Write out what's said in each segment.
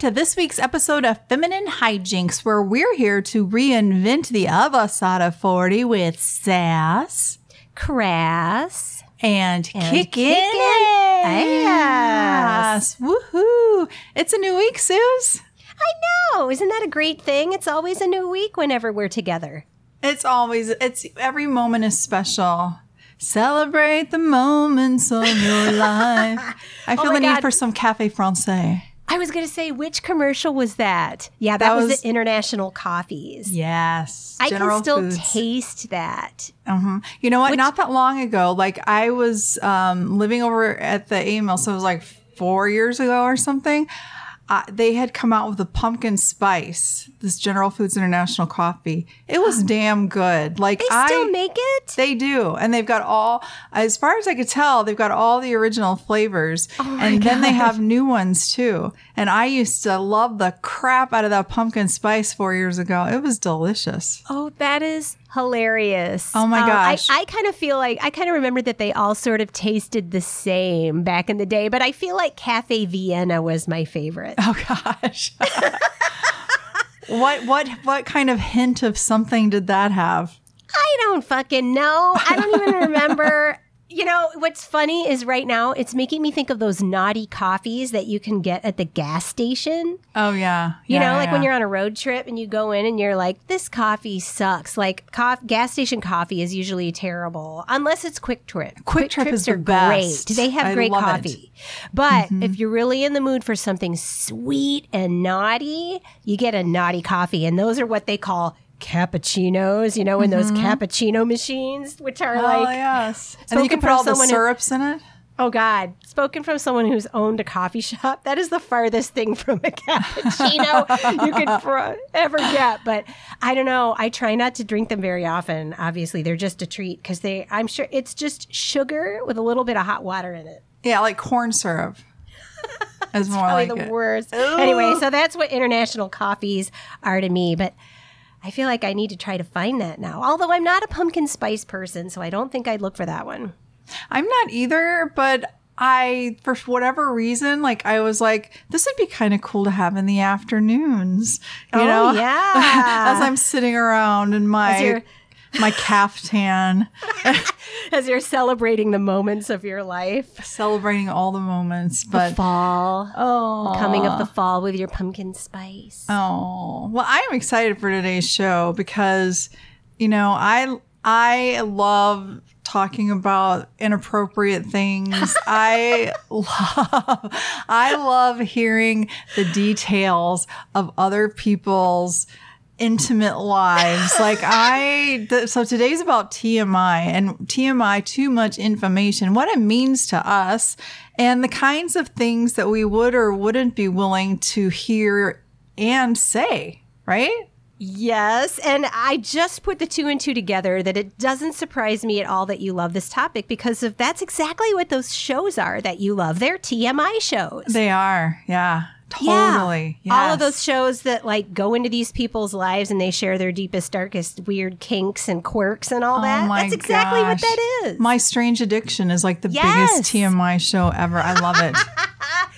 to this week's episode of Feminine Hijinks, where we're here to reinvent the of 40 with sass Crass. and, And kicking kickin' ass. Woohoo! It's a new week, Suze. I know. Isn't that a great thing? It's always a new week whenever we're together. It's always, it's every moment is special. Celebrate the moments of your life. I feel Oh the need for some Cafe Francais. I was going to say, which commercial was that? Yeah, that, That was, was- the International Coffees. Yes. I General can still Foods. taste that. hmm You know what? Which- Not that long ago, like I was um, living over at the A mill, so it was like four years ago or something. Uh, they had come out with a pumpkin spice, this General Foods International coffee. It was damn good. Like They I, still make it? they do, and they've got all, as far as I could tell, they've got all the original flavors, Oh and then they have new ones too. And I used to love the crap out of that pumpkin spice four years ago. It was delicious. Oh, that is hilarious. Oh my Uh, gosh. I, I kind of feel like, I kind of remember that they all sort of tasted the same back in the day, but I feel like Cafe Vienna was my favorite. Oh gosh. what what what kind of hint of something did that have? I don't fucking know. I don't even remember. You know, what's funny is right now it's making me think of those naughty coffees that you can get at the gas station. Oh yeah. You know, like when you're on a road trip and you go in and you're like, this coffee sucks. Like, coff- gas station coffee is usually terrible, unless it's QuikTrip. Quick Trip Trips is the are best. great. They have I great love it. Mm-hmm. coffee. But if you're really in the mood for something sweet and naughty, you get a naughty coffee. And those are what they call cappuccinos, you know, in those cappuccino machines, which are Mm-hmm. Oh like, yes. And you can put all the someone who- syrups in it. Oh God! Spoken from someone who's owned a coffee shop. That is the farthest thing from a cappuccino you could pro- ever get. But I don't know. I try not to drink them very often. Obviously, they're just a treat because they. I'm sure it's just sugar with a little bit of hot water in it. Yeah, like corn syrup. More Probably like the it. worst. Anyway, so that's what international coffees are to me. But I feel like I need to try to find that now. Although I'm not a pumpkin spice person, so I don't think I'd look for that one. I'm not either, but I, for whatever reason, like I was like, this would be kind of cool to have in the afternoons. You Oh, know, yeah. as I'm sitting around in my my caftan. As you're celebrating the moments of your life. celebrating all the moments, but fall. oh, coming of the fall with your pumpkin spice. oh, well, I am excited for today's show because you know I I love talking about inappropriate things. I love I love hearing the details of other people's intimate lives. Like I, th- so today's about TMI and TMI, too much information, what it means to us, and the kinds of things that we would or wouldn't be willing to hear and say, right? Yes, and I just put the two and two together that it doesn't surprise me at all that you love this topic because of that's exactly what those shows are that you love. They're TMI shows. They are, yeah, Yeah. totally. All of those shows that like go into these people's lives and they share their deepest, darkest, weird kinks and quirks and all Oh that. That's exactly what that is. My Strange Addiction is like the Yes. biggest TMI show ever. I love it.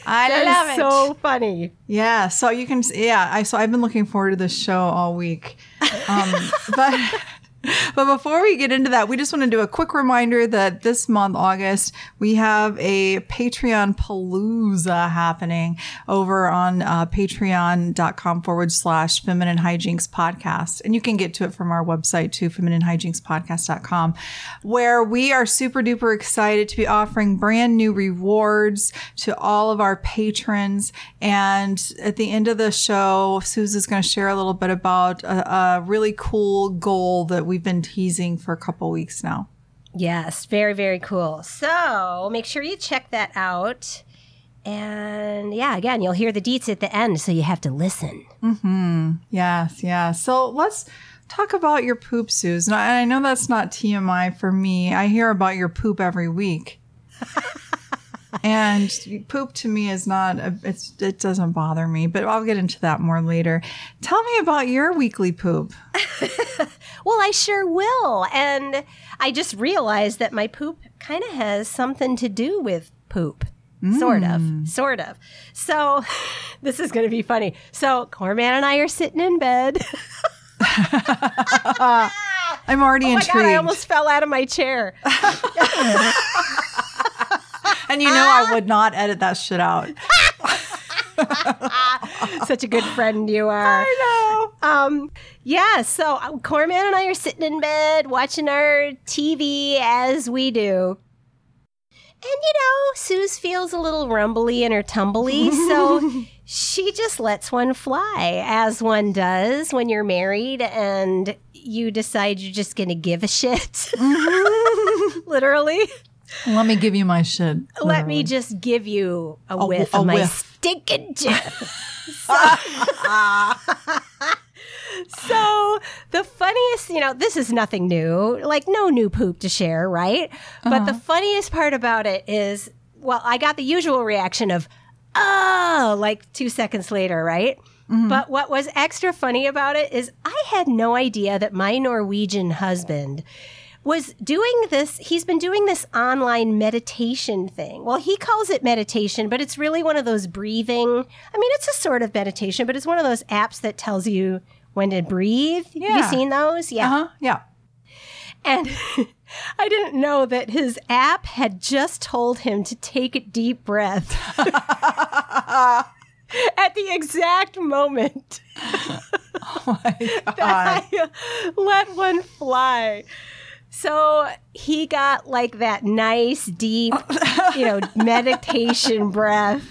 I That love it. so funny. Yeah, so you can yeah, I so I've been looking forward to this show all week. Um but but before we get into that, we just want to do a quick reminder that this month, August, we have a Patreon palooza happening over on uh, patreon.com forward slash feminine hijinks podcast. And you can get to it from our website too, femininehijinkspodcast.com, where we are super duper excited to be offering brand new rewards to all of our patrons. And at the end of the show, Susan's going to share a little bit about a, a really cool goal that we've been teasing for a couple weeks now. Yes, very, very cool. So make sure you check that out. And yeah, again, you'll hear the deets at the end, so you have to listen. Mm-hmm. Yes, yeah. So let's talk about your poop, Susan. I, I know that's not TMI for me. I hear about your poop every week. and poop to me is not a, it's it doesn't bother me, but I'll get into that more later. Tell me about your weekly poop. Well, I sure will. And I just realized that my poop kind of has something to do with poop. Sort of, mm. sort of. So, this is going to be funny. So, Corman and I are sitting in bed. I'm already Oh intrigued. God, I almost fell out of my chair. And you know I would not edit that shit out. Such a good friend you are. I know. Um, yeah, so uh, Corman and I are sitting in bed watching our TV as we do. And you know, Suze feels a little rumbly in her tumbly, so she just lets one fly, as one does when you're married and you decide you're just gonna give a shit. Literally. Let me give you my shit. Let me just give you a, A whiff a of my whiff. stinking chip. so the funniest, you know, this is nothing new, like no new poop to share, right? But the uh-huh. funniest part about it is, well, I got the usual reaction of, oh, like two seconds later, right? Mm-hmm. But what was extra funny about it is I had no idea that my Norwegian husband was doing this. He's been doing this online meditation thing. Well, he calls it meditation, but it's really one of those breathing. I mean, it's a sort of meditation, but it's one of those apps that tells you when to breathe. Have Yeah. you seen those? Yeah. Uh-huh. Yeah. And I didn't know that his app had just told him to take a deep breath at the exact moment Oh my God. I let one fly. So he got like that nice, deep, you know, meditation breath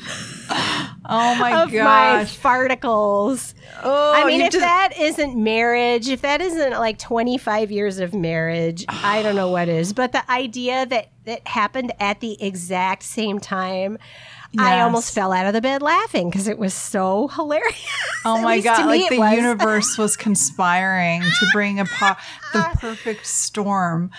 Oh my of my gosh. farticles. oh, I mean, if just- that isn't marriage, if that isn't like 25 years of marriage, I don't know what is. But the idea that that happened at the exact same time, I almost fell out of the bed laughing because it was so hilarious. Oh my god! Like the was. universe was conspiring to bring a po- the perfect storm.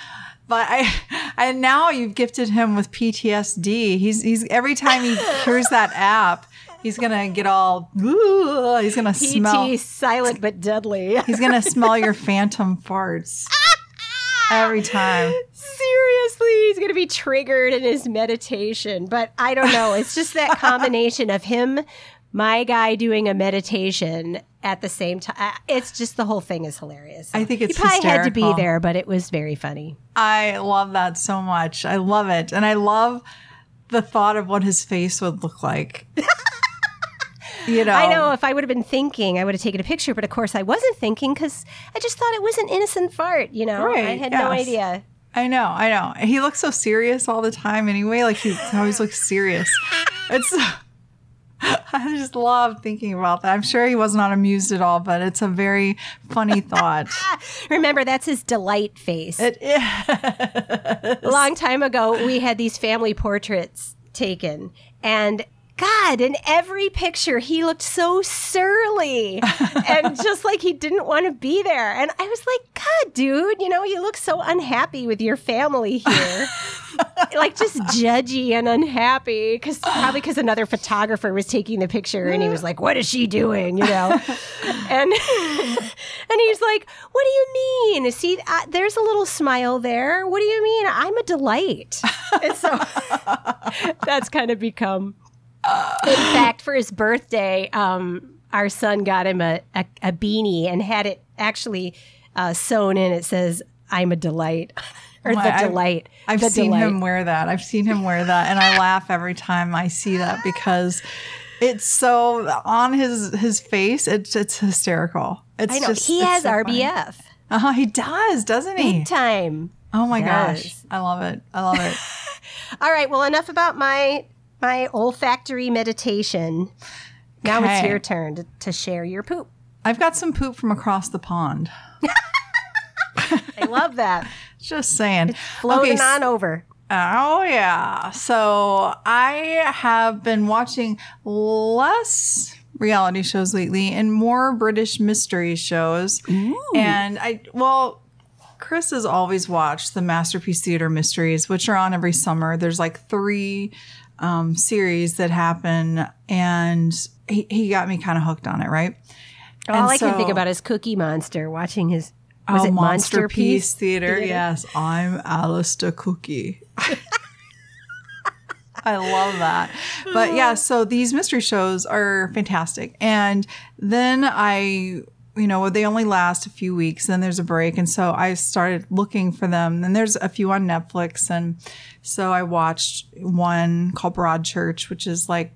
But I, and now you've gifted him with PTSD. He's he's every time he hears that app, he's gonna get all. "Ooh," He's gonna smell. PT silent but deadly. He's gonna smell your phantom farts every time. Seriously, he's going to be triggered in his meditation. But I don't know. It's just that combination of him, my guy doing a meditation at the same time. Uh, it's just the whole thing is hilarious. I think it's he probably had to be there, but it was very funny. I love that so much. I love it, and I love the thought of what his face would look like. you know, I know if I would have been thinking, I would have taken a picture, but of course I wasn't thinking because I just thought it was an innocent fart. You know, I Right, had no idea. I know, I know. He looks so serious all the time anyway. Like he always looks serious. It's I just love thinking about that. I'm sure he was not amused at all, but it's a very funny thought. Remember, that's his delight face. it is. a long time ago, we had these family portraits taken, and God, in every picture, he looked so surly and just like he didn't want to be there. And I was like, God, dude, you know, you look so unhappy with your family here. like just judgy and unhappy because probably because another photographer was taking the picture and he was like what is she doing? You know? And and he's like what do you mean? See uh, there's a little smile there. What do you mean? I'm a delight. And so that's kind of become in fact for his birthday um our son got him a, a, a beanie and had it actually uh, sewn in it says i'm a delight or the I've- delight I've the seen delight. him wear that. I've seen him wear that, and I laugh every time I see that because it's so on his his face. It's it's hysterical. It's I know just he has so funny. RBF Uh-huh, he does, doesn't he? big time. Oh my Yes. gosh, I love it. I love it. All right, well, enough about my my olfactory meditation. Now it's your turn to, to share your poop. I've got some poop from across the pond. I love that. Just saying. Floating Okay, on over. Oh, yeah. So I have been watching less reality shows lately and more British mystery shows. And I, well, Chris has always watched the Masterpiece Theater Mysteries, which are on every summer. There's like three um, series that happen, and he, he got me kind of hooked on it, right? All And I can think about is Cookie Monster watching his was oh, it Monster Monster Piece Theater. Theater? Yes, I'm Alistair Cookie. I love that. But yeah, so these mystery shows are fantastic. And then I you know, they only last a few weeks, then there's a break. And so I started looking for them. And there's a few on Netflix. And so I watched one called Broadchurch, which is like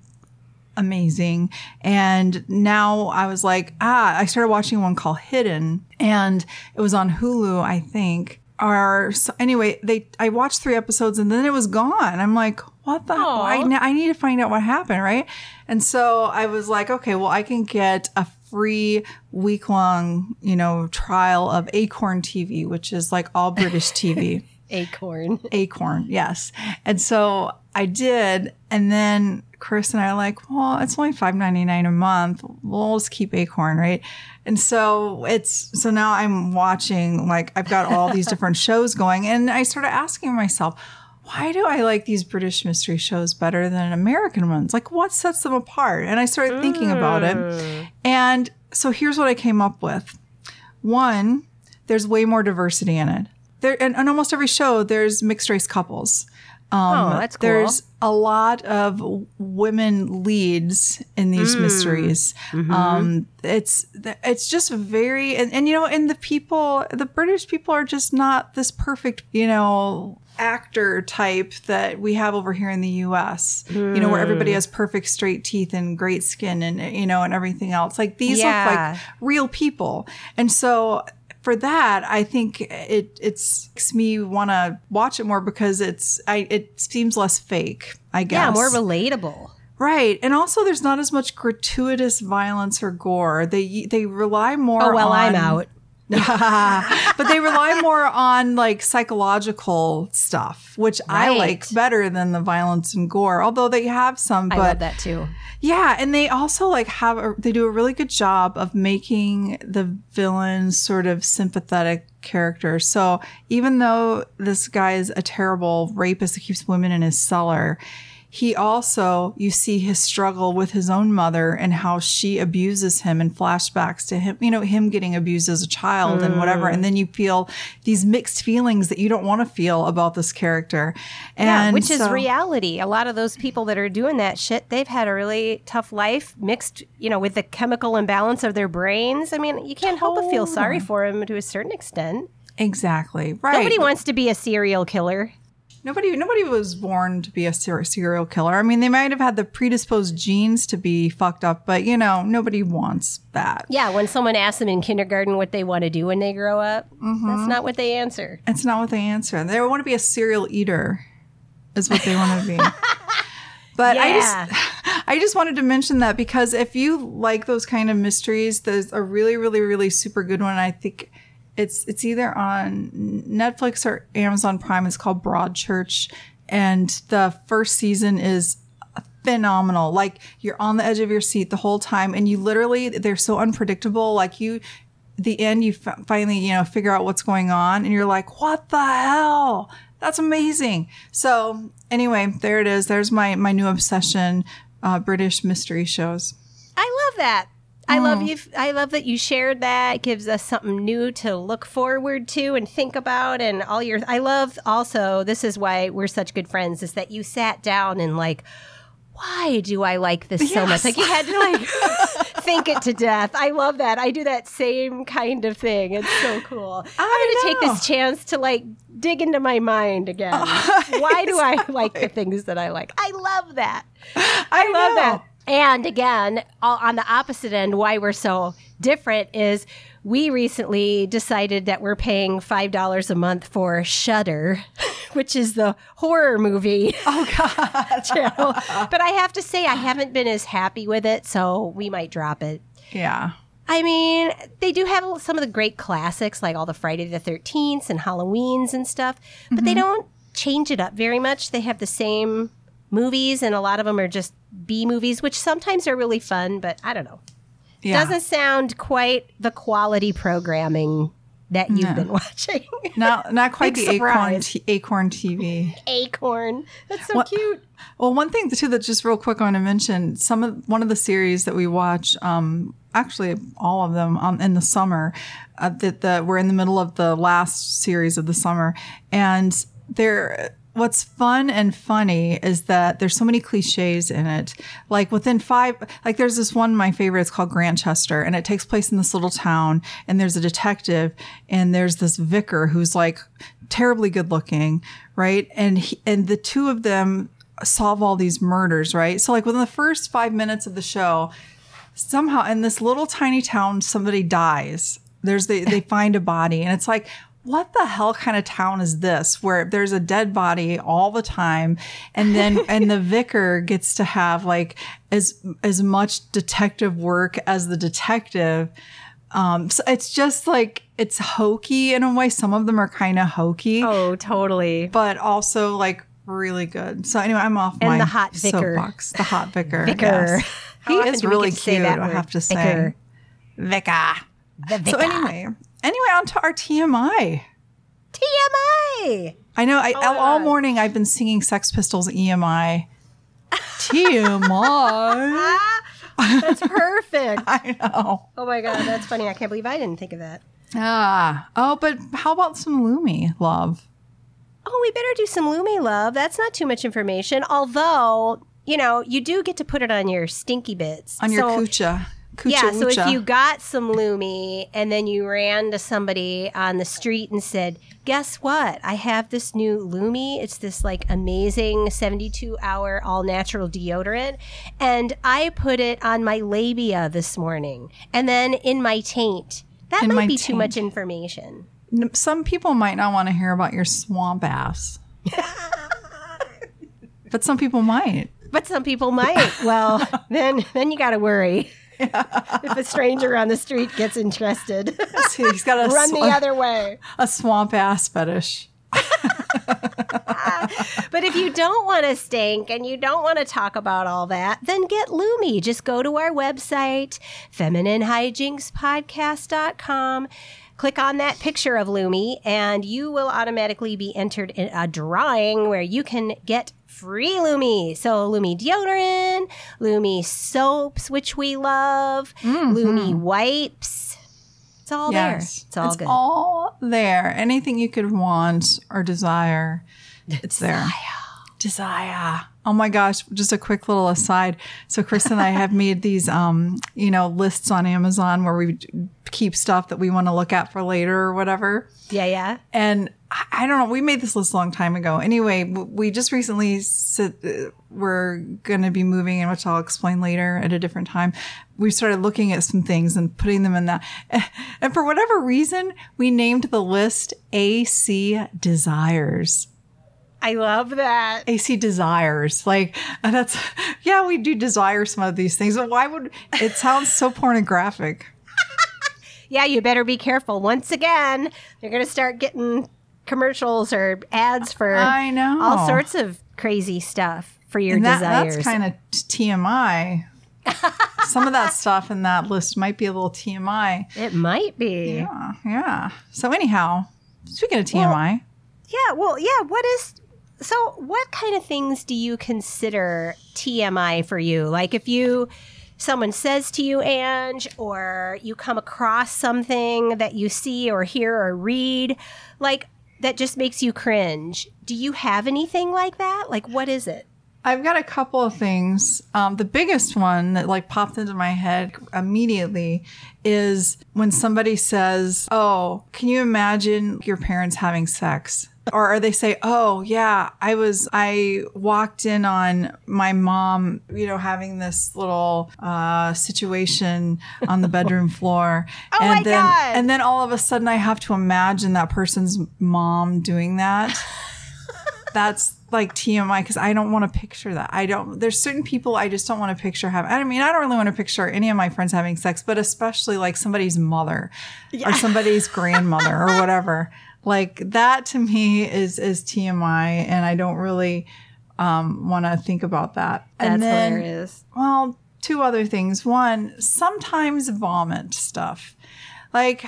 amazing. And now I was like, ah, I started watching one called Hidden, and it was on Hulu, I think. Or so anyway, they I watched three episodes and then it was gone. I'm like, what the? I, I need to find out what happened, right? And so I was like, okay, well, I can get a free week long, you know, trial of Acorn TV, which is like all British TV. Acorn. Acorn, yes. And so I did, and then Chris and I are like, well, it's only five ninety nine a month. We'll just keep Acorn, right? And so it's so now I'm watching like I've got all these different shows going, and I started asking myself, why do I like these British mystery shows better than American ones? Like, what sets them apart? And I started thinking about it. Mm. And so here's what I came up with. One, there's way more diversity in it. There, and on almost every show, there's mixed race couples. Um, Oh, that's cool. There's a lot of women leads in these Mm. mysteries. Mm-hmm. Um, it's it's just very and, and you know, and the people, the British people are just not this perfect, you know, actor type that we have over here in the U.S. You know, where everybody has perfect straight teeth and great skin and you know and everything else. Like these Yeah. look like real people, and so for that, I think it it's makes me want to watch it more because it's I it seems less fake. I guess. Yeah, more relatable. right, and also there's not as much gratuitous violence or gore. They they rely more. Oh well, I'm out. but they rely more on like psychological stuff, which I like better than the violence and gore. Although they have some, I but love that too. yeah, and they also like have a, they do a really good job of making the villains sort of sympathetic characters. So even though this guy is a terrible rapist that keeps women in his cellar, he also you see his struggle with his own mother and how she abuses him and flashbacks to him, you know, him getting abused as a child and whatever. Mm. And then you feel these mixed feelings that you don't want to feel about this character. And Yeah, which is reality. A lot of those people that are doing that shit, they've had a really tough life mixed, you know, with the chemical imbalance of their brains. I mean, you can't help but feel sorry for them to a certain extent. Exactly. Right. Nobody wants to be a serial killer. Nobody, nobody was born to be a ser- serial killer. I mean, they might have had the predisposed genes to be fucked up, but you know, nobody wants that. Yeah, when someone asks them in kindergarten what they want to do when they grow up, Mm-hmm. that's not what they answer. It's not what they answer. They want to be a serial eater, is what they want to be. But I just, I just wanted to mention that because if you like those kind of mysteries, there's a really, really, really super good one. I think it's it's either on Netflix or Amazon Prime. It's called Broadchurch, and the first season is phenomenal. Like you're on the edge of your seat the whole time, and you literally they're so unpredictable. Like you, the end, you f- finally you know figure out what's going on, and you're like, what the hell? That's amazing. So anyway, there it is. There's my my new obsession: uh, British mystery shows. I love that. I love you. I love that you shared that. It gives us something new to look forward to and think about. And all your, I love also, this is why we're such good friends, is that you sat down and like, why do I like this so much? Like you had to like think it to death. I love that. I do that same kind of thing. It's so cool. I'm going to take this chance to like dig into my mind again. why do I like the things that I like? I love that. I love know. that. And again, all, on the opposite end, why we're so different is we recently decided that we're paying five dollars a month for Shudder, which is the horror movie Oh God! channel. But I have to say, I haven't been as happy with it, so we might drop it. yeah. I mean, they do have some of the great classics, like all the Friday the Thirteenth and Halloweens and stuff, but Mm-hmm. they don't change it up very much. They have the same movies, and a lot of them are just B movies, which sometimes are really fun. But I don't know. Yeah. Doesn't sound quite the quality programming that you've been watching. not not quite the Acorn t- Acorn TV. Acorn. That's so What- cute. Well, one thing too that just real quick I want to mention some of one of the series that we watch, um, actually all of them um, in the summer, uh, that the we're in the middle of the last series of the summer, and there what's fun and funny is that there's so many cliches in it. Like within five, like there's this one, my favorite, it's called Grantchester, and it takes place in this little town. And there's a detective, and there's this vicar who's like terribly good looking, right? And he, and the two of them solve all these murders, right? So like within the first five minutes of the show, somehow in this little tiny town, somebody dies. There's they they find a body, and it's like what the hell kind of town is this where there's a dead body all the time and then and the vicar gets to have like as as much detective work as the detective um so it's just like it's hokey in a way some of them are kind of hokey Oh, totally. but also like really good so anyway i'm off And my the hot vicar. soapbox the hot vicar Vicar. yes. He is really get to say cute i have to say Vicar. vicar The so anyway anyway on to our tmi TMI. I know. I, all, all morning I've been singing Sex Pistols EMI. TMI. That's perfect. I know. Oh my god, that's funny. I can't believe I didn't think of that. Ah. Oh, but how about some Lumi love? Oh, we better do some Lumi love. That's not too much information. Although, you know, you do get to put it on your stinky bits. On your So- kucha. Kucha Yeah, so if you got some Lumi and then you ran to somebody on the street and said, Guess what? I have this new Lumi. It's this like amazing 72 hour all natural deodorant. And I put it on my labia this morning and then in my taint. That In might be too much information. Some people might not want to hear about your swamp ass. but some people might. But some people might. Well, then then you got to worry. If a stranger on the street gets interested, he's got a, run sw- the other way. a swamp ass fetish. But if you don't want to stink and you don't want to talk about all that, then get Lumi. Just go to our website, femininehijinkspodcast.com. Click on that picture of Lumi, and you will automatically be entered in a drawing where you can get free Lumi. So, Lumi deodorant, Lumi soaps, which we love, mm-hmm. Lumi wipes. It's all there. It's all it's good. all there. Anything you could want or desire, it's there. Desire. Oh my gosh, just a quick little aside. So Chris and I have made these um, you know, lists on Amazon where we keep stuff that we want to look at for later or whatever. yeah, yeah. And I don't know. We made this list a long time ago. Anyway, we just recently said uh, we're going to be moving, and which I'll explain later at a different time. We started looking at some things and putting them in that. And for whatever reason, we named the list AC Desires. I love that. AC Desires. Like, that's, yeah, we do desire some of these things, but why would it sounds so pornographic? yeah, you better be careful. Once again, they're going to start getting commercials or ads for I know. all sorts of crazy stuff for your that, desires. that's kind of TMI. Some of that stuff in that list might be a little TMI. it might be. Yeah. Yeah, yeah. So anyhow, speaking of TMI, Yeah, well, yeah. What is so? What kind of things do you consider TMI for you? Like if you someone says to you, Ange, or you come across something that you see or hear or read, like that just makes you cringe. Do you have anything like that? Like what is it? I've got a couple of things. Um, the biggest one that like popped into my head immediately is when somebody says, "Oh, can you imagine your parents having sex?" Or or they say, "Oh, yeah, I was I walked in on my mom, you know, having this little uh, situation on the bedroom floor." Oh and my then God. and then all of a sudden I have to imagine that person's mom doing that. that's like TMI because I don't want to picture that. I don't. There's certain people I just don't want to picture having. I mean, I don't really want to picture any of my friends having sex, but especially like somebody's mother or somebody's grandmother or whatever. Like that to me is is TMI, and I don't really um, want to think about that. That's and then, hilarious. Well, two other things. One, sometimes vomit stuff. Like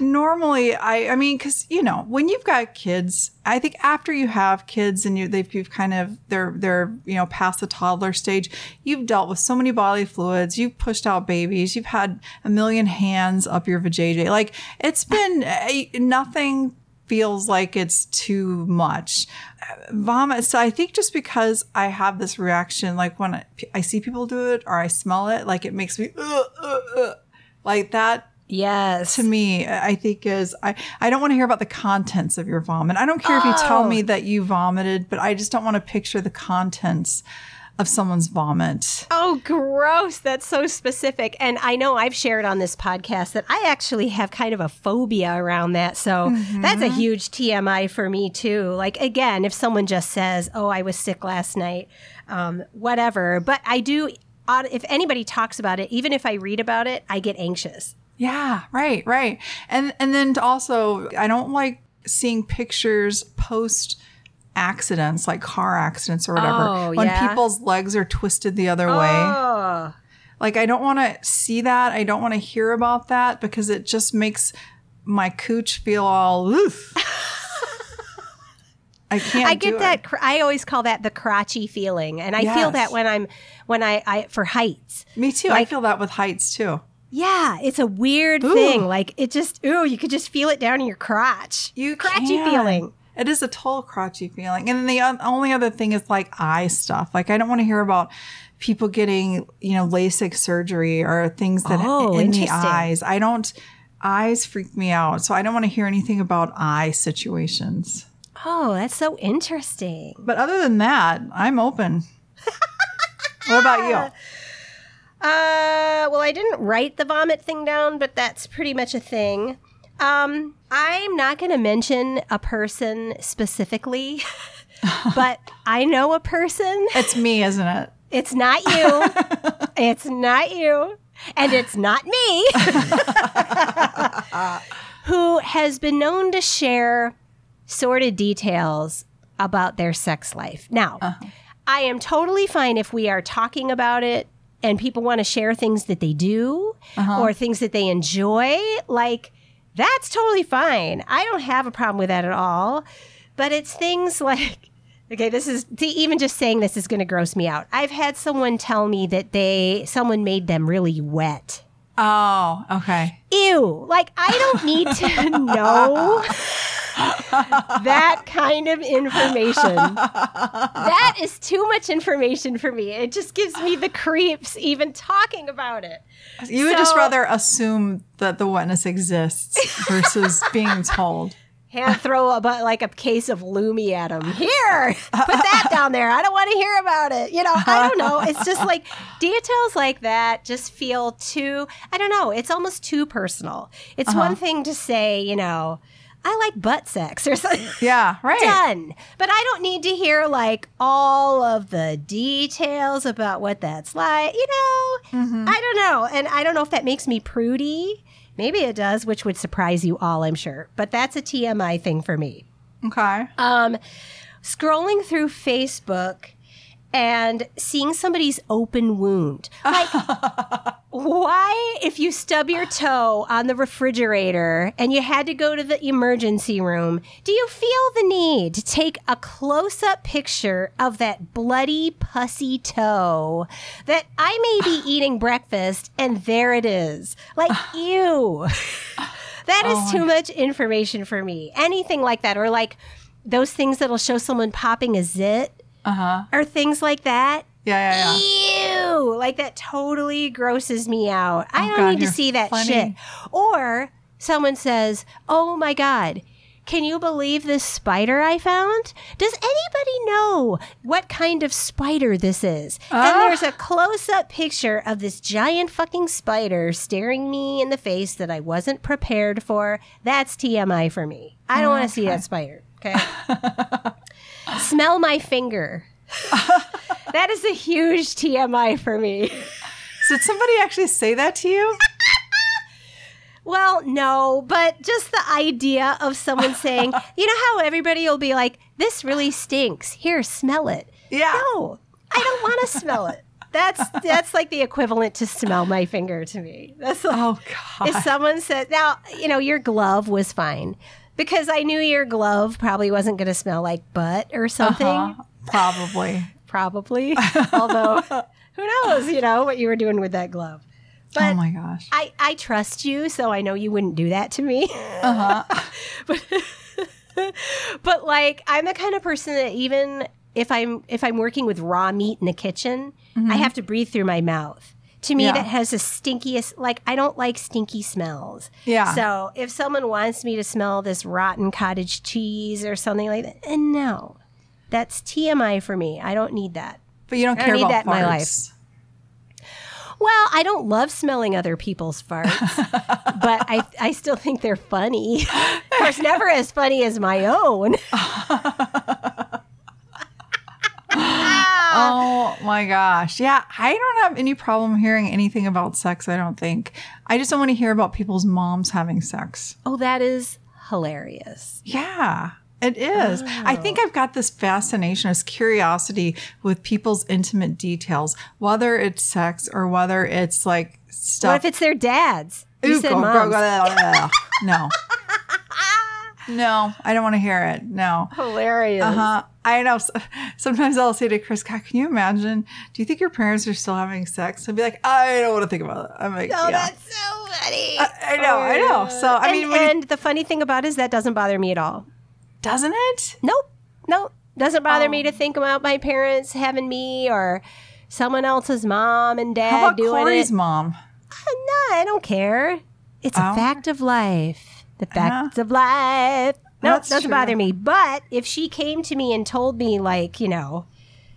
normally, I I mean, because you know, when you've got kids, I think after you have kids and you they've you've kind of they're they're you know past the toddler stage, you've dealt with so many bodily fluids, you've pushed out babies, you've had a million hands up your vajayjay. Like it's been uh, nothing feels like it's too much. Vomit. So I think just because I have this reaction, like when I, I see people do it or I smell it, like it makes me uh, uh, uh, like that. Yes. To me, I think is I, I don't want to hear about the contents of your vomit. I don't care if you tell Oh. me that you vomited, but I just don't want to picture the contents of someone's vomit. Oh, gross. That's so specific. And I know I've shared on this podcast that I actually have kind of a phobia around that. So that's a huge TMI for me, too. Like, again, if someone just says, oh, I was sick last night, um, whatever. But I do, if anybody talks about it, even if I read about it, I get anxious. Yeah, right, right. And and then also I don't like seeing pictures post accidents like car accidents or whatever Oh, when yeah? people's legs are twisted the other way. Oh. Like I don't want to see that. I don't want to hear about that because it just makes my cooch feel all oof. I can't I get it. that. Cr- I always call that the crotchy feeling, and I feel that when I'm when I, I for heights. Me too. I feel that with heights too. Yeah, it's a weird Ooh. thing. Like it just ooh, you could just feel it down in your crotch. You crotchy can. feeling. It is a total crotchy feeling. And then the o- only other thing is like eye stuff. Like I don't want to hear about people getting, you know, LASIK surgery or things that Oh, in the eyes. I don't eyes freak me out. So I don't want to hear anything about eye situations. Oh, that's so interesting. But other than that, I'm open. what about you? Uh, well, I didn't write the vomit thing down, but that's pretty much a thing. Um, I'm not going to mention a person specifically, but I know a person. It's me, isn't it? It's not you. it's not you. And it's not me. Who has been known to share sordid details about their sex life. Now, I am totally fine if we are talking about it and people want to share things that they do uh-huh. or things that they enjoy. Like, that's totally fine. I don't have a problem with that at all. But it's things like, okay, this is even just saying this is going to gross me out. I've had someone tell me that they someone made them really wet. Oh, okay. Ew! Like I don't need to know that kind of information. That is too much information for me. It just gives me the creeps even talking about it. You would just rather assume that the wetness exists versus being told. Hand throw a but like a case of Lumi at him. Here, put that down there. I don't want to hear about it. You know, I don't know. It's just like details like that just feel too. I don't know. It's almost too personal. It's one uh-huh. thing to say, you know, I like butt sex or something. Yeah, right. Done. But I don't need to hear like all of the details about what that's like. You know, I don't know. And I don't know if that makes me prudy. Maybe it does, which would surprise you all, I'm sure. But that's a TMI thing for me. Okay. Um, scrolling through Facebook and seeing somebody's open wound. Like, why, if you stub your toe on the refrigerator and you had to go to the emergency room, do you feel the need to take a close up picture of that bloody, pussy toe that I may be eating breakfast and there it is? Like, ew. That is oh too much information for me. Anything like that, or like those things that'll show someone popping a zit, Uh huh. or things like that. Yeah, yeah, yeah. Ew! Like that totally grosses me out. I Oh, don't God, need to see that funny. shit. Or someone says, "Oh my god." Can you believe this spider I found? Does anybody know what kind of spider this is? Ah. And there's a close up picture of this giant fucking spider staring me in the face that I wasn't prepared for. That's TMI for me. I don't want to see that spider. Okay. Smell my finger. that is a huge TMI for me. Did somebody actually say that to you? Well, no, but just the idea of someone saying, you know how everybody will be like, this really stinks. Here, smell it. Yeah. No, I don't want to smell it. That's that's like the equivalent to smell my finger to me. That's oh, like, Oh God. if someone said, now, you know, your glove was fine because I knew your glove probably wasn't going to smell like butt or something. Uh-huh. Probably. Probably. Although, who knows, you know, what you were doing with that glove. But oh my gosh. I, I trust you, so I know you wouldn't do that to me. Uh huh. but like I'm the kind of person that even if I'm if I'm working with raw meat in the kitchen, I have to breathe through my mouth. To me. Yeah. that has the stinkiest. Like I don't like stinky smells. Yeah. So if someone wants me to smell this rotten cottage cheese or something like that, and no, that's TMI for me. I don't need that. But you don't I care don't need about that in my farts. Well, I don't love smelling other people's farts, but I, I still think they're funny. of course, never as funny as my own. Oh my gosh. Yeah, I don't have any problem hearing anything about sex, I don't think. I just don't want to hear about people's moms having sex. Oh, that is hilarious. Yeah, it is. I oh. think I've got this fascination, this curiosity with people's intimate details, whether it's sex or whether it's like stuff. What if it's their dads? You Ooh, said go- moms. go- go- go- No. No, I don't want to hear it. No. Hilarious. Uh-huh. I know. Sometimes I'll say to Chris, God, can you imagine? Do you think your parents are still having sex? He'll be like, I don't want to think about it. I'm like, Oh, yeah. that's so funny. I, I know, I know. So, I and, mean, when you- and the funny thing about it is that doesn't bother me at all. doesn't it? Nope. Nope. Doesn't bother Oh. me to think about my parents having me or someone else's mom and dad How about doing Corey's it. mom? No, I don't care. It's a Oh. fact of life. The fact of life. No, That's doesn't true. bother me. But if she came to me and told me, like, you know,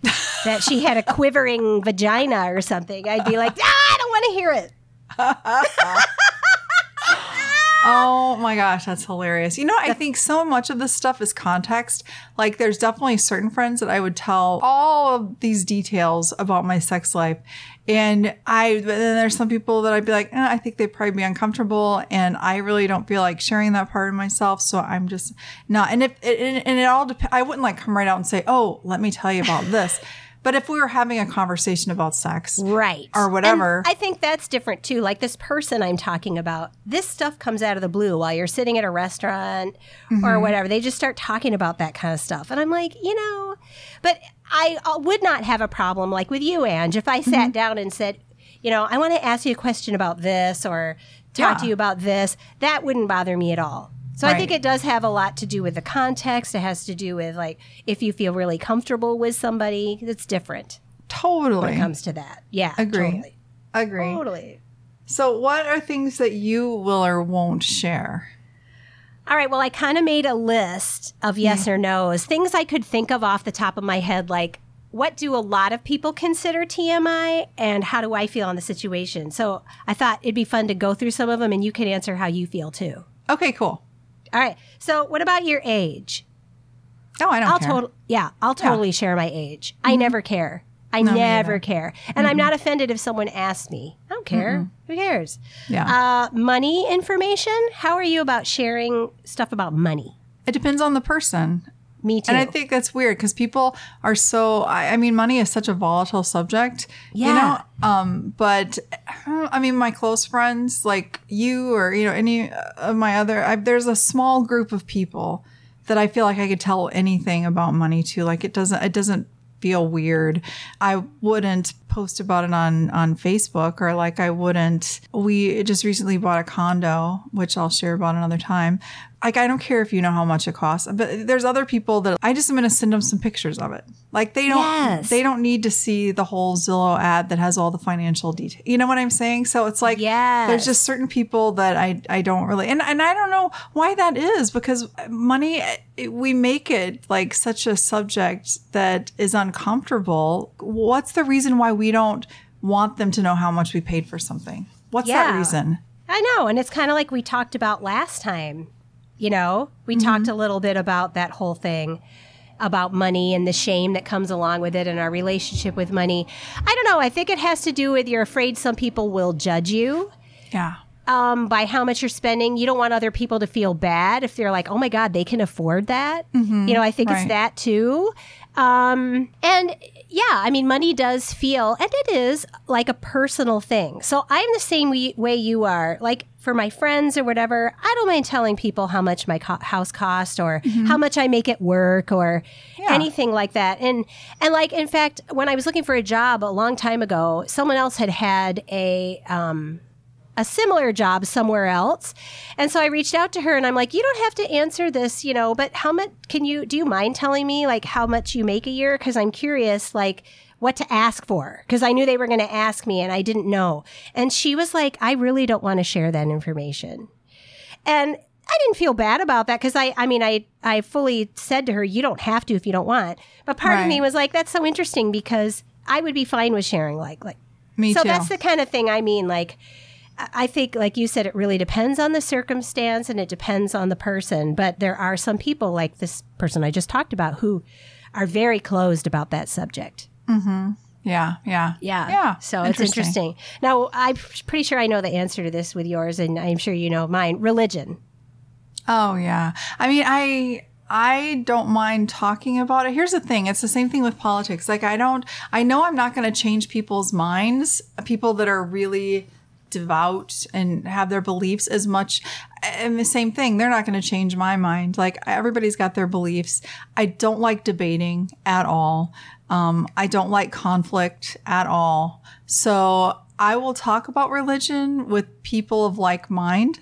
that she had a quivering vagina or something, I'd be like, ah, I don't want to hear it. Oh my gosh, that's hilarious. You know, I think so much of this stuff is context. Like, there's definitely certain friends that I would tell all of these details about my sex life. And I, but then there's some people that I'd be like, eh, I think they'd probably be uncomfortable. And I really don't feel like sharing that part of myself. So I'm just not. And if, and, and it all depends, I wouldn't like come right out and say, oh, let me tell you about this. But if we were having a conversation about sex, Right. Or whatever. And I think that's different too. Like this person I'm talking about, this stuff comes out of the blue while you're sitting at a restaurant Mm-hmm. or whatever. They just start talking about that kind of stuff. And I'm like, you know, but I uh, would not have a problem like with you, Ange, if I Mm-hmm. sat down and said, you know, I want to ask you a question about this or talk Yeah. to you about this. That wouldn't bother me at all. So I think it does have a lot to do with the context. It has to do with like if you feel really comfortable with somebody, it's different totally when it comes to that. Yeah, Agree. totally. agree. Totally. So, what are things that you will or won't share? All right. Well, I kind of made a list of yes or no's, things I could think of off the top of my head, like what do a lot of people consider TMI and how do I feel on the situation? So I thought it'd be fun to go through some of them and you can answer how you feel too. Okay, cool. All right. So, what about your age? Oh, I don't I'll care. Mm-hmm. totally, yeah, I'll totally share my age. I never care. I No, never care. And I'm not offended if someone asks me. I don't care. Who cares? yeah, Uh, money information. How are you about sharing stuff about money? it depends on the person, Me too. and I think that's weird because people are so. I, I mean, money is such a volatile subject. You Yeah. know, um, but I mean, my close friends, like you or you know any of my other, I, there's a small group of people that I feel like I could tell anything about money to. Like it doesn't. It doesn't feel weird. I wouldn't post about it on on Facebook or like I wouldn't we just recently bought a condo, which I'll share about another time. Like I don't care if you know how much it costs, but there's other people that I just am going to send them some pictures of it. Like they don't Yes. they don't need to see the whole Zillow ad that has all the financial detail. You know what I'm saying? So it's like Yes. there's just certain people that I I don't really and and I don't know why that is because money it- we make it like such a subject that is uncomfortable. What's the reason why we don't want them to know how much we paid for something? What's that reason? I know. And it's kind of like we talked about last time. You know, we talked a little bit about that whole thing about money and the shame that comes along with it and our relationship with money. I don't know. I think it has to do with you're afraid some people will judge you. Yeah. um, by how much you're spending. You don't want other people to feel bad if they're like, oh my God, they can afford that. You know, I think it's that too. Um, and yeah, I mean, money does feel, and it is like a personal thing. So I'm the same way you are. Like for my friends or whatever, I don't mind telling people how much my co- house cost or how much I make at work or Yeah. anything like that. And and like in fact, when I was looking for a job a long time ago, someone else had had a um, a similar job somewhere else. And so I reached out to her and I'm like, you don't have to answer this, you know, but how much can you, do you mind telling me like how much you make a year? Cause I'm curious, like, what to ask for because I knew they were going to ask me and I didn't know. And she was like, I really don't want to share that information. And I didn't feel bad about that because I, I mean, I, I fully said to her, you don't have to if you don't want. But part of me was like, that's so interesting because I would be fine with sharing like, like, Me so too. that's the kind of thing I mean. Like, I think, like you said, it really depends on the circumstance and it depends on the person. But there are some people, like this person I just talked about, who are very closed about that subject. Mm-hmm. yeah, yeah, Yeah. yeah. So it's interesting. Now, I'm pretty sure I know the answer to this with yours, and I'm sure you know mine. Religion. Oh yeah. I mean, I I don't mind talking about it. Here's the thing. It's the same thing with politics. Like I don't I know I'm not going to change people's minds, people that are really devout and have their beliefs as much and the same thing they're not going to change my mind like everybody's got their beliefs i don't like debating at all um, i don't like conflict at all so i will talk about religion with people of like mind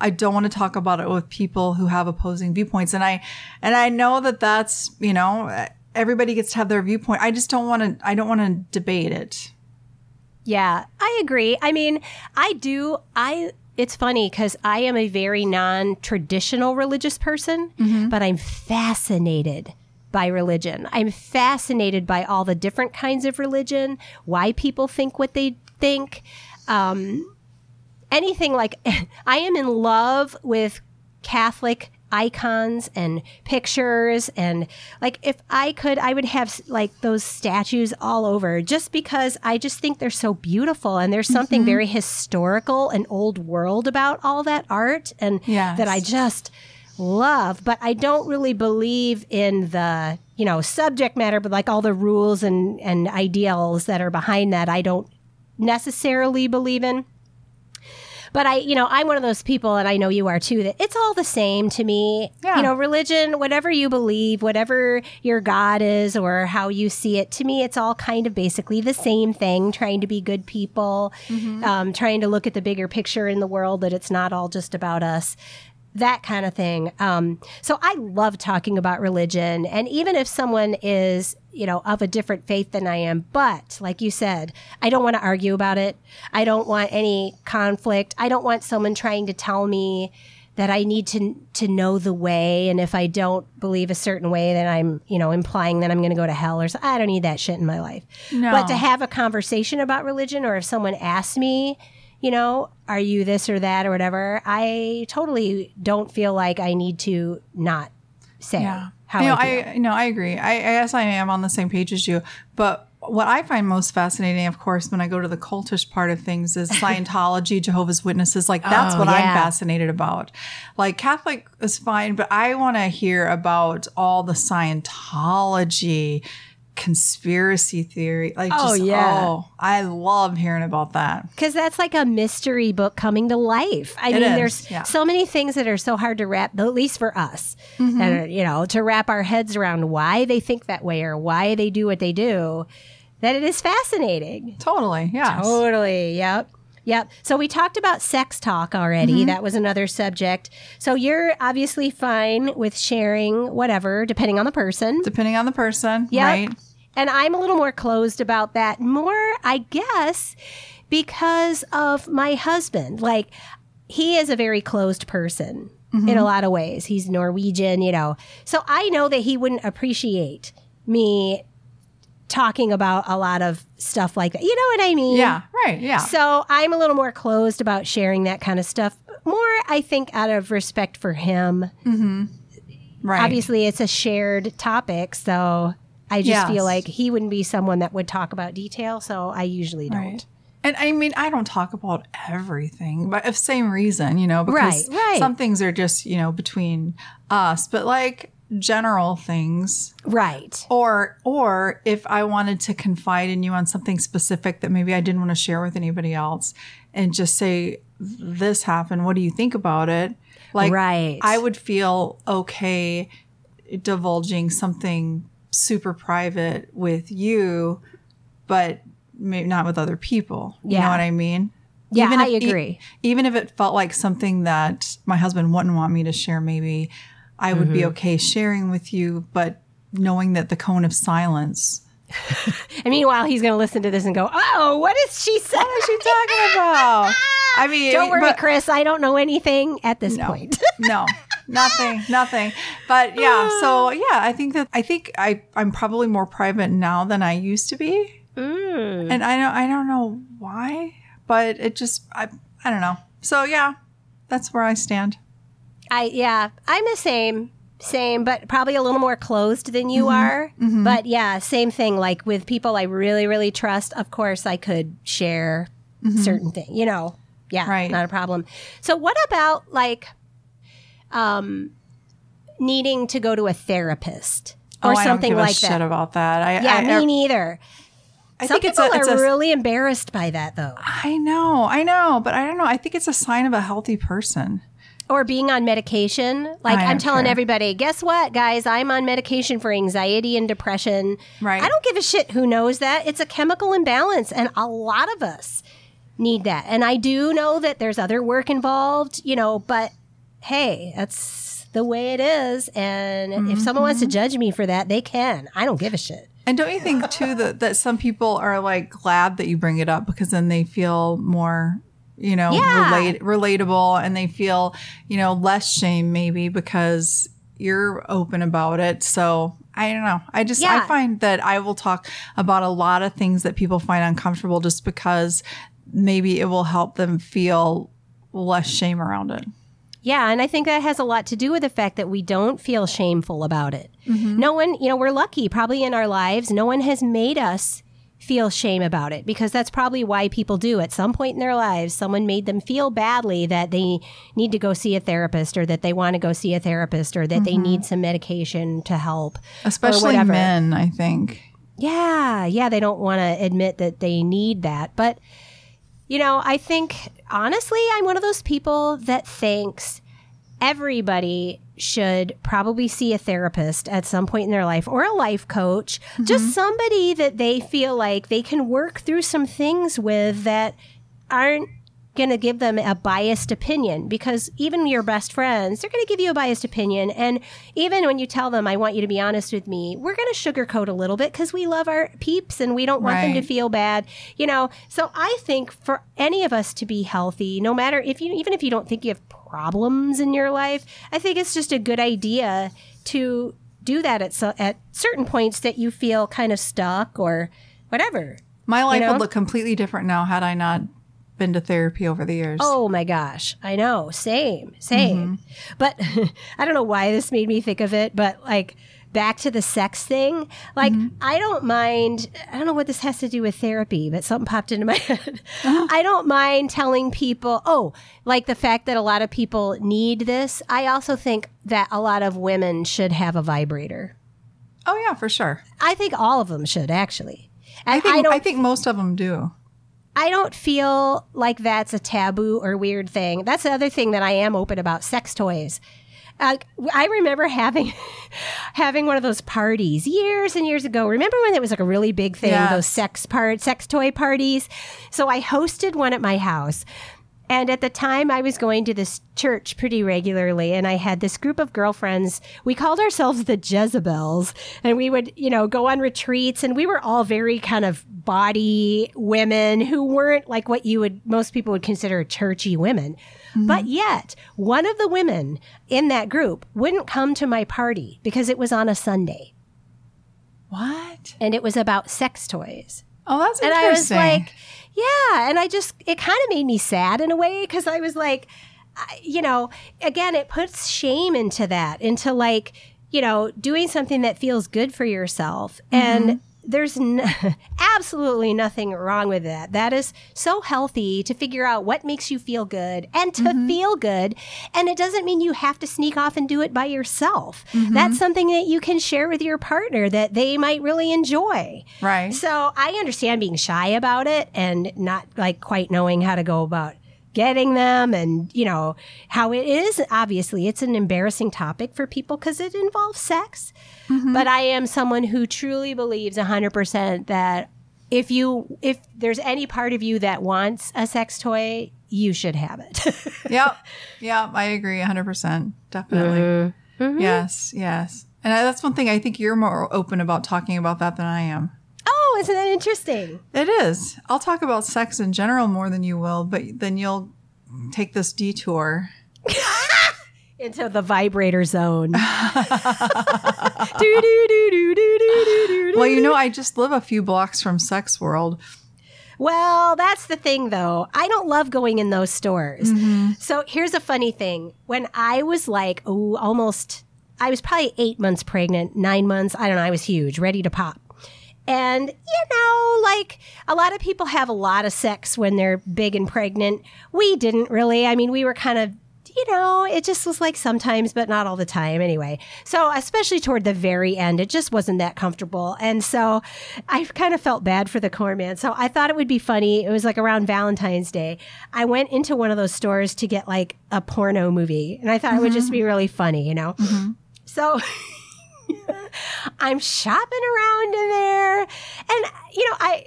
I don't want to talk about it with people who have opposing viewpoints. And I, and I know that that's, you know, everybody gets to have their viewpoint. I just don't want to, I don't want to debate it. Yeah, I agree. I mean, I do. I. It's funny because I am a very non-traditional religious person, but I'm fascinated by religion. I'm fascinated by all the different kinds of religion, why people think what they think. Um, anything like I am in love with Catholic icons and pictures and like if I could I would have like those statues all over just because I just think they're so beautiful and there's something very historical and old world about all that art and Yes. that I just love but I don't really believe in the you know subject matter but like all the rules and and ideals that are behind that I don't necessarily believe in but I, you know, I'm one of those people, and I know you are too, that it's all the same to me. Yeah. You know, religion, whatever you believe, whatever your God is or how you see it, to me, it's all kind of basically the same thing, trying to be good people, um, trying to look at the bigger picture in the world, that it's not all just about us. That kind of thing. Um, so I love talking about religion. And even if someone is, you know, of a different faith than I am, but like you said, I don't want to argue about it. I don't want any conflict. I don't want someone trying to tell me that I need to to know the way, and if I don't believe a certain way, then I'm you know implying that I'm going to go to hell or so. I don't need that shit in my life. No. But to have a conversation about religion, or if someone asks me, you know, are you this or that or whatever, I totally don't feel like I need to not say Yeah. how you know, I. I, no, I agree. I, I guess I am on the same page as you. But what I find most fascinating, of course, when I go to the cultish part of things is Scientology, Jehovah's Witnesses. Like oh, that's Oh, what I'm fascinated about. Like Catholic is fine, but I want to hear about all the Scientology conspiracy theory. Like, Oh, just, yeah. oh, I love hearing about that. Because that's like a mystery book coming to life. I mean, is, there's yeah. so many things that are so hard to wrap, at least for us, Mm-hmm. and you know, to wrap our heads around why they think that way or why they do what they do. That it is fascinating. Totally. Yeah. Totally. Yep. Yep. So we talked about sex talk already. Mm-hmm. That was another subject. So you're obviously fine with sharing whatever, depending on the person. Depending on the person. Yep. Right. And I'm a little more closed about that. More, I guess, because of my husband. Like, he is a very closed person in a mm-hmm. lot of ways. He's Norwegian, you know. So I know that he wouldn't appreciate me talking about a lot of stuff like that. You know what I mean? Yeah. Right. Yeah. So I'm a little more closed about sharing that kind of stuff. More, I think, out of respect for him. Mm-hmm. right. Obviously, it's a shared topic, so I just Yes. feel like he wouldn't be someone that would talk about detail. So I usually don't. Right. And I mean, I don't talk about everything, but of same reason, you know, because Right, right. some things are just, you know, between us, but like general things Right. or or if I wanted to confide in you on something specific that maybe I didn't want to share with anybody else and just say this happened, what do you think about it? Like Right. I would feel okay divulging something super private with you, but maybe not with other people. You Yeah. know what I mean? Yeah, Even I if- e- agree. even if it felt like something that my husband wouldn't want me to share, maybe I would Mm-hmm. be okay sharing with you, but knowing that the cone of silence. And meanwhile, he's going to listen to this and go, "Oh, what is she saying?" What is she talking about? I mean, Don't worry, but- Chris. I don't know anything at this No. point. no nothing nothing but yeah so ah. yeah i think that i think i i'm probably more private now than i used to be Mm. and i don't i don't know why but it just i i don't know so yeah that's where i stand I yeah, I'm the same, same, but probably a little more closed than you mm-hmm, are. Mm-hmm. But yeah, same thing. Like with people I really, really trust, of course I could share mm-hmm. certain things. You know, yeah, Right. not a problem. So what about like, um, needing to go to a therapist or oh, I don't something give a like shit that? about that i yeah, I, me neither. I Some think it's people a, it's are a really embarrassed by that though, I know i know but i don't know i think it's a sign of a healthy person or being on medication. Like I I'm telling care. everybody, guess what, guys? I'm on medication for anxiety and depression. Right. I don't give a shit who knows that. It's a chemical imbalance, and a lot of us need that. And I do know that there's other work involved, you know, but hey, that's the way it is. And if someone wants to Mm-hmm. judge me for that, they can. I don't give a shit. And don't you think too that that some people are like glad that you bring it up because then they feel more, you know, Yeah. relate, relatable and they feel, you know, less shame maybe because you're open about it. So I don't know. I just Yeah. I find that I will talk about a lot of things that people find uncomfortable just because maybe it will help them feel less shame around it. Yeah, and I think that has a lot to do with the fact that we don't feel shameful about it. Mm-hmm. No one, you know, we're lucky probably in our lives, no one has made us feel shame about it because that's probably why people do. At some point in their lives, someone made them feel badly that they need to go see a therapist or that they want to go see a therapist or that they Mm-hmm. need some medication to help. Especially men, I think. Yeah, yeah, they don't want to admit that they need that. But, you know, I think honestly, I'm one of those people that thinks everybody should probably see a therapist at some point in their life or a life coach, just mm-hmm. somebody that they feel like they can work through some things with that aren't going to give them a biased opinion because even your best friends, they're going to give you a biased opinion. And even when you tell them, I want you to be honest with me, we're going to sugarcoat a little bit because we love our peeps and we don't want them to feel bad, you know? So I think for any of us to be healthy, no matter if you, even if you don't think you have problems in your life, I think it's just a good idea to do that at, so, at certain points that you feel kind of stuck or whatever. My life know? would look completely different now had I not been to therapy over the years. Oh my gosh. I know. Same, same. Mm-hmm. But I don't know why this made me think of it, but like back to the sex thing, like mm-hmm. I don't mind, I don't know what this has to do with therapy, but something popped into my head. Uh-huh. I don't mind telling people, oh, like the fact that a lot of people need this. I also think that a lot of women should have a vibrator. Oh yeah, for sure. I think all of them should actually. I think I, don't think most of them do. I don't feel like that's a taboo or weird thing. That's the other thing that I am open about sex toys. Uh, I remember having having one of those parties years and years ago. Remember when it was like a really big thing, Yes. those sex part sex toy parties? So I hosted one at my house. And at the time, I was going to this church pretty regularly, and I had this group of girlfriends. We called ourselves the Jezebels, and we would, you know, go on retreats, and we were all very kind of body women who weren't like what you would, most people would consider churchy women. Mm-hmm. But yet, one of the women in that group wouldn't come to my party because it was on a Sunday, What? and it was about sex toys. Oh, that's And. I was like, yeah. And I just, it kind of made me sad in a way because I was like, you know, again, it puts shame into that, into like, you know, doing something that feels good for yourself. And mm-hmm. There's n- absolutely nothing wrong with that. That is so healthy to figure out what makes you feel good and to mm-hmm. feel good. And it doesn't mean you have to sneak off and do it by yourself. Mm-hmm. That's something that you can share with your partner that they might really enjoy. right. So I understand being shy about it and not like quite knowing how to go about getting them and you know how it is obviously it's an embarrassing topic for people because it involves sex but i am someone who truly believes 100% that if you if there's any part of you that wants a sex toy, you should have it. yep. Yep. I agree 100%. Definitely. Mm-hmm. Yes. Yes. And that's one thing I think you're more open about talking about that than I am. oh, isn't that interesting? It is. I'll talk about sex in general more than you will, but then you'll take this detour. into the vibrator zone. well, you know, I just live a few blocks from Sex World. Well, that's the thing though. I don't love going in those stores. Mm-hmm. So here's a funny thing. When I was like, oh, almost, I was probably eight months pregnant, nine months, I don't know, I was huge, ready to pop. And, you know, like a lot of people have a lot of sex when they're big and pregnant. We didn't really. I mean, we were kind of you know, it just was like sometimes, but not all the time anyway. So, especially toward the very end, it just wasn't that comfortable. And so I kind of felt bad for the corn man. So I thought it would be funny. It was like around Valentine's Day. I went into one of those stores to get like a porno movie. And I thought it would just mm-hmm. be really funny, you know? Mm-hmm. So. I'm shopping around in there. And, you know, I.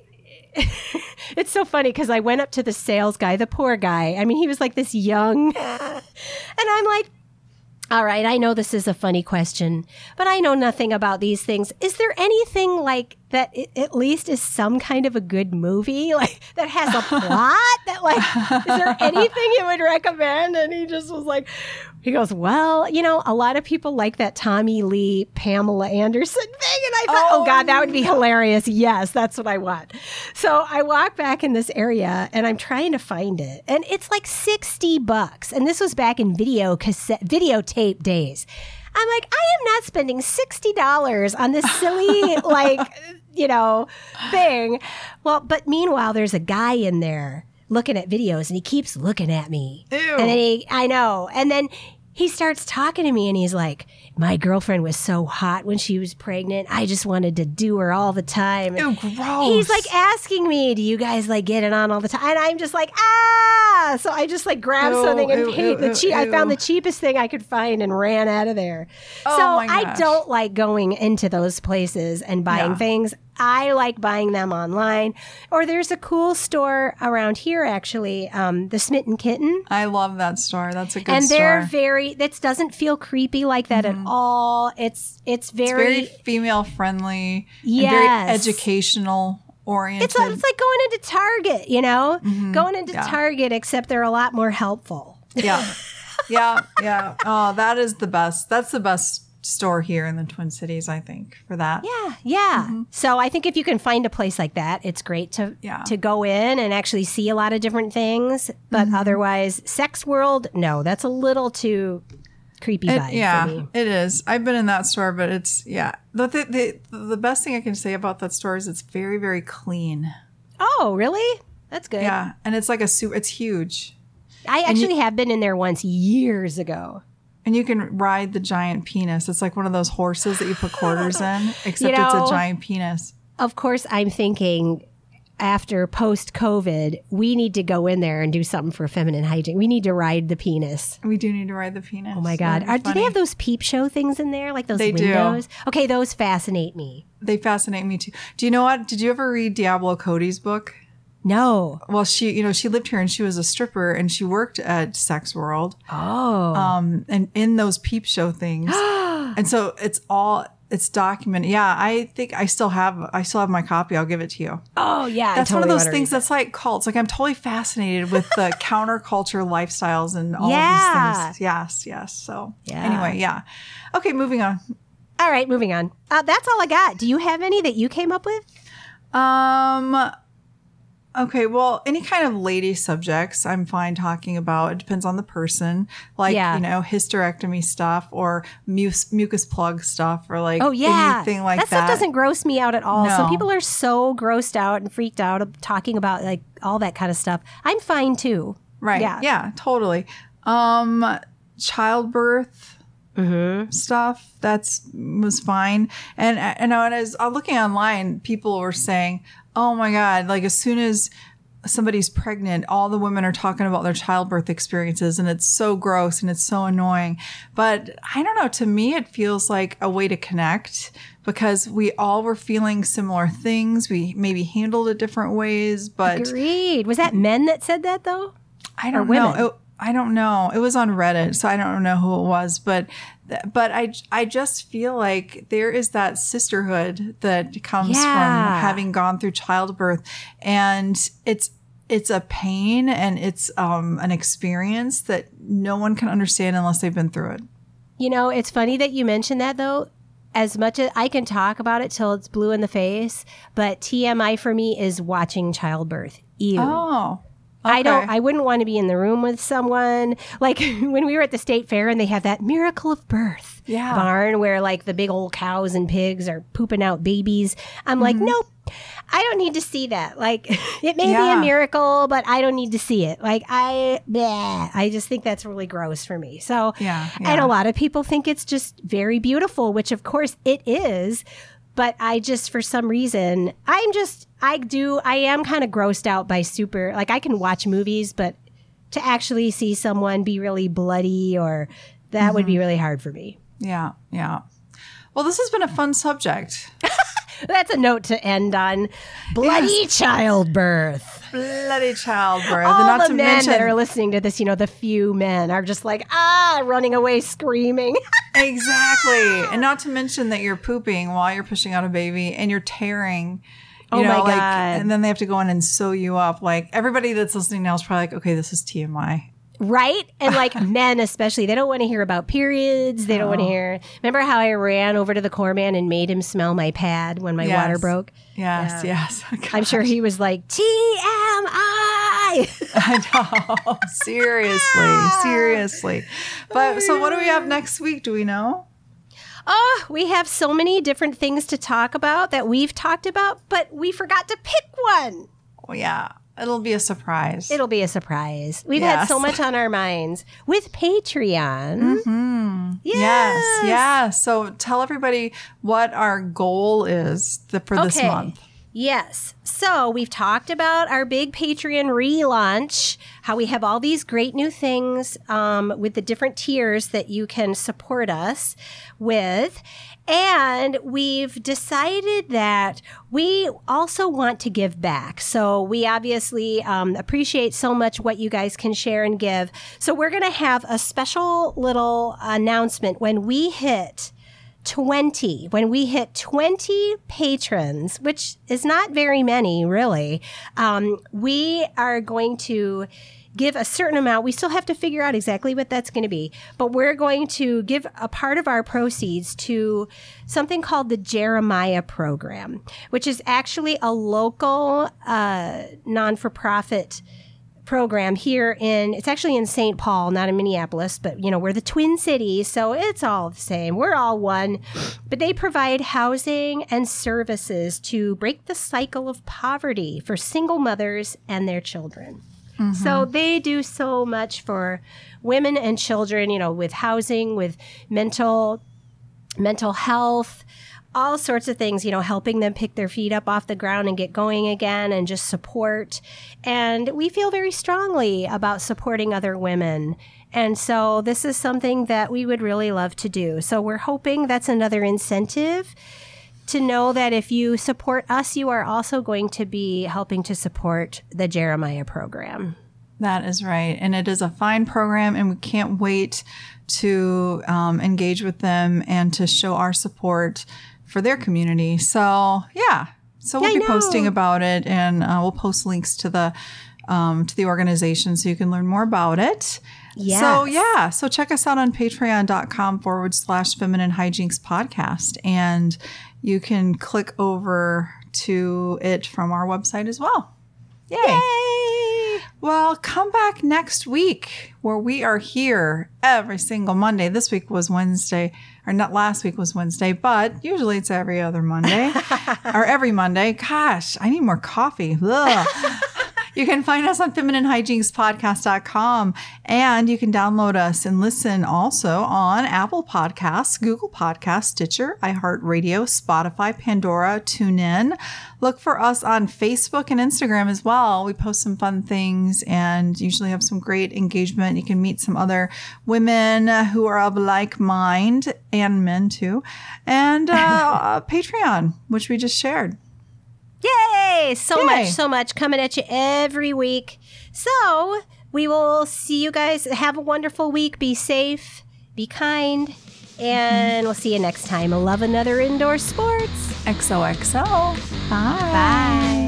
it's so funny because I went up to the sales guy, the poor guy. I mean, he was like this young. and I'm like, all right, I know this is a funny question, but I know nothing about these things. Is there anything like that at least is some kind of a good movie? Like that has a plot? that like is there anything you would recommend? And he just was like he goes, Well, you know, a lot of people like that Tommy Lee, Pamela Anderson thing. And I thought, Oh, Oh, God, that would be oh, hilarious. Yes, that's what I want. So I walk back in this area and I'm trying to find it. And it's like 60 bucks. And this was back in video cassette videotape days. I'm like, I am not spending $60 on this silly, like, you know, thing. Well, but meanwhile, there's a guy in there looking at videos and he keeps looking at me. Ew. And then he, I know. And then he starts talking to me and he's like, My girlfriend was so hot when she was pregnant. I just wanted to do her all the time. Ew, gross. He's like asking me, Do you guys like get it on all the time? And I'm just like, Ah. So I just like grabbed Ew, something and ew, paid the cheap. I found the cheapest thing I could find and ran out of there. Oh so I don't like going into those places and buying Yeah. things. I like buying them online. Or there's a cool store around here, actually, um, the Smitten Kitten. I love that store. That's a good store. and they're store. very. That doesn't feel creepy like that at all. It's it's Mm-hmm. It's very. very female friendly. Yes. And very educational oriented. it's, it's like going into Target, you know, going into Mm-hmm. Yeah. Target, except they're a lot more helpful. yeah. Yeah. Yeah. Oh, that is the best. That's the best store here in the Twin Cities, I think, for that. Yeah, yeah. So I think if you can find a place like that, it's great to Yeah. to go in and actually see a lot of different things. But Mm-hmm. otherwise, Sex World, no, that's a little too creepy It- vibe for yeah, me. it is. I've been in that store, but it's yeah. The, the the the best thing I can say about that store is it's very very clean. Oh, really? That's good. Yeah, and it's like a super. It's huge, I actually have been in there once years ago. And you can ride the giant penis. It's like one of those horses that you put quarters in, except it's know- a giant penis. Of course, I'm thinking after post COVID, we need to go in there and do something for feminine hygiene. We need to ride the penis. We do need to ride the penis. Oh my God. Are, do they have those peep show things in there? Like those They do. windows? Okay, those fascinate me. They fascinate me too. Do you know what? Did you ever read Diablo Cody's book? No. Well, she, you know, she lived here and she was a stripper and she worked at Sex World. Oh. um, and in those peep show things. and so it's all it's documented. Yeah, I think I still have I still have my copy. I'll give it to you. oh, yeah. That's one of those things that's like cults. Like I'm totally fascinated with the counterculture lifestyles and all Yeah. of these things. Yes, yes. So Yeah. anyway, yeah. Okay, moving on. All right, moving on. Uh, that's all I got. Do you have any that you came up with? Um Okay, well, any kind of lady subjects I'm fine talking about. It depends on the person. Like, Yeah. you know, hysterectomy stuff or mucus plug stuff or like Oh yeah, anything like that that. stuff doesn't gross me out at all. Some people are so grossed out and freaked out of talking about like all that kind of stuff. I'm fine too. Right. Yeah. Yeah. totally. Um, childbirth stuff that's was fine. And I know, and I was uh, looking online, people were saying, "Oh my god!" Like as soon as somebody's pregnant, all the women are talking about their childbirth experiences and it's so gross and it's so annoying. But I don't know, to me, it feels like a way to connect because we all were feeling similar things. We maybe handled it different ways, but Agreed. Was that men that said that though? I don't know. It, I don't know. It was on Reddit, so I don't know who it was, but but I I just feel like there is that sisterhood that comes Yeah. from having gone through childbirth, and it's it's a pain and it's um, an experience that no one can understand unless they've been through it. You know, it's funny that you mentioned that though. As much as I can talk about it till it's blue in the face, but TMI for me is watching childbirth. Ew. Oh, I don't. I wouldn't want to be in the room with someone like when we were at the state fair and they have that miracle of birth Yeah. barn where like the big old cows and pigs are pooping out babies. I'm like, Mm-hmm. nope. I don't need to see that. Like, it may be a miracle, but I don't need to see it. Like, I, bleh, I just think that's really gross for me. So, Yeah, and a lot of people think it's just very beautiful, which of course it is. But I just, for some reason, I'm just, I do, I am kind of grossed out by super, like I can watch movies, but to actually see someone be really bloody or that would be Mm-hmm. really hard for me. yeah, yeah. Well, this has been a fun subject. That's a note to end on. Bloody childbirth. Bloody childbirth, All and not the to men mention that are listening to this, you know, the few men are just like, ah, running away screaming. Exactly. and not to mention that you're pooping while you're pushing out a baby and you're tearing. You Oh know, my like, God. and then they have to go in and sew you up. Like everybody that's listening now is probably like, okay, this is TMI. Right? And like men, especially, they don't want to hear about periods. They don't want to hear. Remember how I ran over to the core man and made him smell my pad when my water Yes. broke? Yes, yes. Oh, I'm sure he was like, TMI. I know. seriously, ah. seriously. But so, what do we have next week? Do we know? oh, we have so many different things to talk about that we've talked about, but we forgot to pick one. Oh, yeah, it'll be a surprise. It'll be a surprise. We've had so much on our minds with Patreon. Mm-hmm. yes, yes. So, tell everybody what our goal is th- for this month. Yes. So we've talked about our big Patreon relaunch, how we have all these great new things um, with the different tiers that you can support us with. And we've decided that we also want to give back. So we obviously um, appreciate so much what you guys can share and give. So we're going to have a special little announcement when we hit 20 when we hit 20 patrons which is not very many really um, we are going to give a certain amount. We still have to figure out exactly what that's going to be but we're going to give a part of our proceeds to something called the jeremiah program which is actually a local uh, non-for-profit program here in it's actually in St. Paul, not in Minneapolis, but you know, we're the Twin Cities, so it's all the same. We're all one. But they provide housing and services to break the cycle of poverty for single mothers and their children. So mm-hmm. they do so much for women and children, you know, with housing, with mental mental health, all sorts of things, you know, helping them pick their feet up off the ground and get going again and just support. And we feel very strongly about supporting other women. And so this is something that we would really love to do. So we're hoping that's another incentive to know that if you support us, you are also going to be helping to support the Jeremiah program. That is right. And it is a fine program, and we can't wait to um, engage with them and to show our support for their community. So, yeah. So we'll Yeah, be posting about it, and uh, we'll post links to the um, to the organization so you can learn more about it. So yeah, so check us out on patreon.com forward slash feminine hijinks podcast. And you can click over to it from our website as well. Yay. Yay! Well, come back next week where we are here every single Monday. This week was Wednesday, or not last week was Wednesday, but usually it's every other Monday or every Monday. Gosh, I need more coffee. You can find us on femininehijinkspodcast.com and you can download us and listen also on Apple Podcasts, Google Podcasts, Stitcher, iHeartRadio, Spotify, Pandora, TuneIn. Look for us on Facebook and Instagram as well. We post some fun things and usually have some great engagement. You can meet some other women who are of like mind and men too. And uh, Patreon, which we just shared. Yay! So Yay. much, so much coming at you every week. So we will see you guys. Have a wonderful week. Be safe, be kind, and we'll see you next time. Love another indoor sports. XOXO. Bye. Bye.